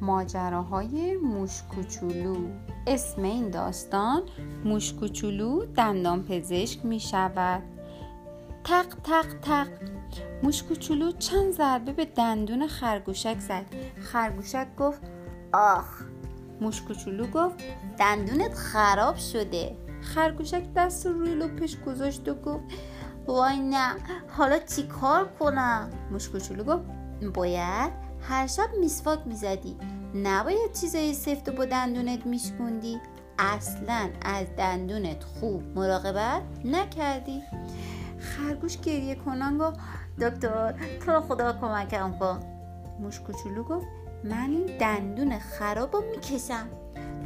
ماجراهای موشکوچولو. اسم این داستان موشکوچولو دندان پزشک می شود تق تق تق. موشکوچولو چند ضربه به دندون خرگوشک زد. خرگوشک گفت آخ. موشکوچولو گفت دندونت خراب شده. خرگوشک دست روی لپش گذاشت و گفت وای نه حالا چی کار کنم؟ موشکوچولو گفت باید هر شب میسواک می‌زدی. نباید چیزای سفت و با دندونت میشکوندی. اصلا از دندونت خوب مراقبت نکردی. خرگوش گریه کنان گفت دکتر تو رو خدا کمکم کن. موش کوچولو گفت من این دندون خراب رو می‌کشم.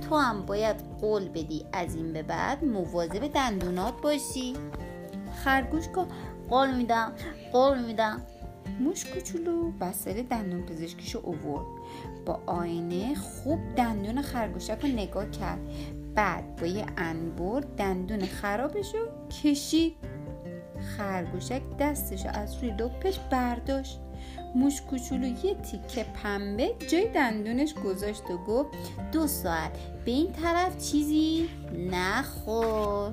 تو هم باید قول بدی از این به بعد مواظب دندونات باشی. خرگوش گفت قول میدم قول میدم. موش کوچولو وسایل دندون پزشکیشو اوورد. با آینه خوب دندون خرگوشک رو نگاه کرد. بعد با یه انبر دندون خرابشو کشید. خرگوشک دستشو از روی لپش برداشت. موش کوچولو یه تیکه پنبه جای دندونش گذاشت و گفت دو ساعت. به این طرف چیزی نخور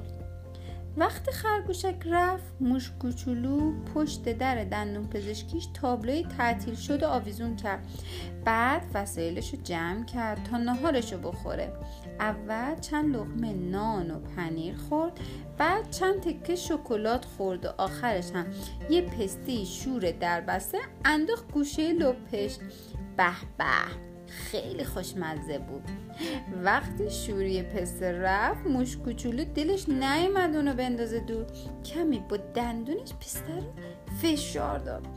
وقتی خرگوشک رفت موش کوچولو پشت در دندون پزشکیش تابلوی تعطیل شده آویزون کرد. بعد وسایلش رو جمع کرد تا نهارش رو بخوره. اول چند لغمه نان و پنیر خورد بعد چند تکه شکلات خورد و آخرش هم یه پسته شور دربسته انداخت گوشه لپش به به. خیلی خوشمزه بود. وقتی شوری پسته رفت موش کوچولو دلش نیومد اونو بندازه دور. کمی با دندونش پسته رو فشار داد.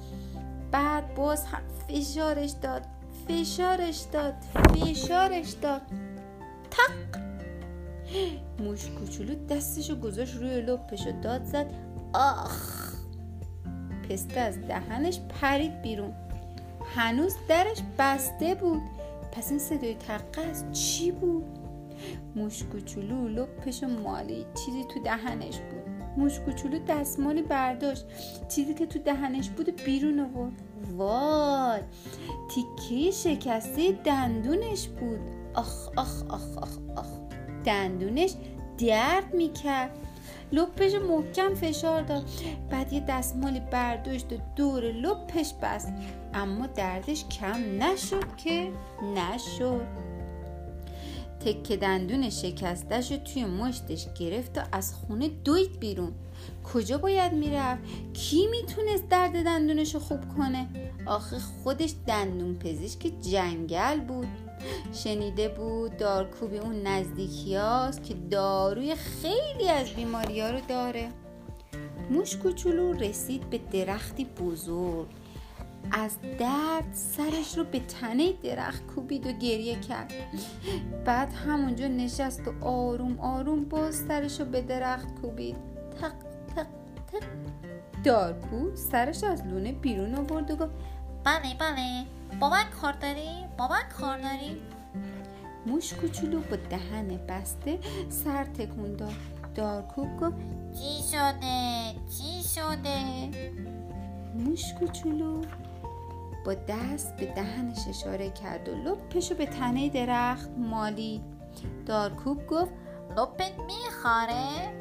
بعد باز هم فشارش داد. فشارش داد. فشارش داد. تق! موش کوچولو دستشو گذاشت روی لپش و داد زد. آخ! پسته از دهنش پرید بیرون. هنوز درش بسته بود. پس این صدای تقه چی بود؟ موش کوچولو لپش مالی چیزی تو دهنش بود. موش کوچولو دستمالی برداشت. چیزی که تو دهنش بود بیرون آورد. وای تیکه شکسته دندونش بود. آخ آخ آخ آخ آخ. دندونش درد می‌کرد. لپش محکم فشار داد. بعد یه دستمالی برداشت و دور لپش بست. اما دردش کم نشد که نشد. تکه دندون شکستش رو توی مشتش گرفت و از خونه دوید بیرون. کجا باید می‌رفت؟ کی می‌تونست درد دندونش رو خوب کنه؟ آخه خودش دندون پزشک جنگل بود. شنیده بود دارکوبی اون نزدیکی هاست که داروی خیلی از بیماری ها رو داره. موش کوچولو رسید به درختی بزرگ. از درد سرش رو به تنه درخت کوبید و گریه کرد. بعد همونجا نشست و آروم آروم باز سرش رو به درخت کوبید. تق تق تق. دارکو سرش از لونه بیرون آورد و گفت بله بله. با من کار داری؟ با من کار داری؟ موش کوچولو با دهن بسته سر تکون داد دارکوب گفت چی شده؟ چی شده؟ موش کوچولو با دست به دهنش اشاره کرد و لپشو به تنه درخت مالی دارکوب گفت لپت میخاره؟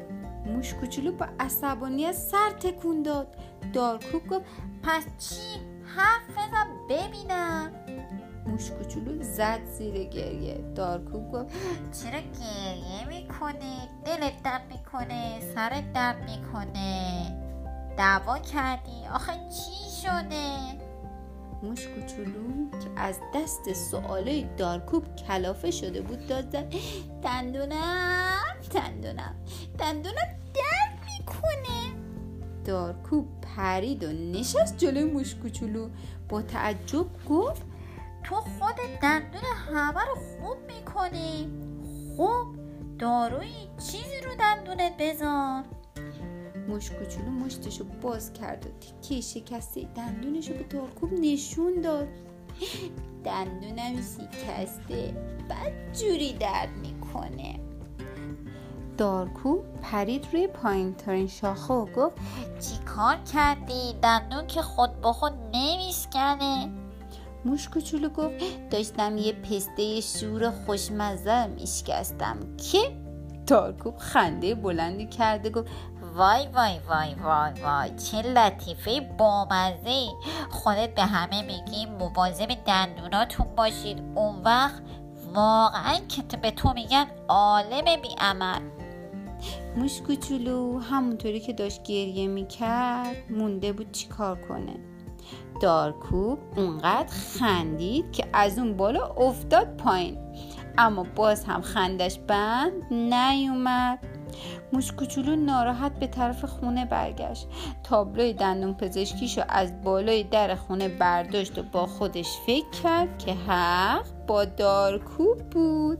موش کوچولو با عصبانیت سر تکون داد دارکوب گفت پس چی؟ حرف بزن ببینم. موش کوچولو زد زیر گریه. دارکوب گفت چرا گریه می‌کنه دلت درد می‌کنه سرت درد می‌کنه. دعوا کردی؟ آخه چی شده؟ موش کوچولو که از دست سوالای دارکوب کلافه شده بود داد زد دندونم دندونم دندونم درد می‌کنه. دارکوب پرید و نشست جلوی موش کوچولو. با تعجب گفت تو خود دندون همه رو خوب می‌کنی. خوب داروی چیزی رو دندونت بذار. موش کوچولو مشتشو باز کرد و تیکه شکسته دندونشو به دارکوب نشون داد. دندونم شکسته بد جوری درد می‌کنه. دارکو پرید روی پایین ترین شاخه و گفت چی کار کردی؟ دندون که خود با خود نمیسکنه. موش کوچولو گفت داشتم یه پسته شور خوشمزه میشکستم. که دارکوب خنده بلندی کرده گفت وای وای وای وای وای چه لطیفه بامزه. خودت به همه میگی مواظب دندوناتون باشید. اون وقت واقعا که به تو میگن عالم بی عمل موش کوچولو همونطوری که داشت گریه می‌کرد مونده بود چیکار کنه؟ دارکوب اونقدر خندید که از اون بالا افتاد پایین. اما باز هم خندش بند نیومد. موش کوچولو ناراحت به طرف خونه برگشت. تابلوی دندون پزشکیشو از بالای در خونه برداشت و با خودش فکر کرد که حق با دارکوب بود.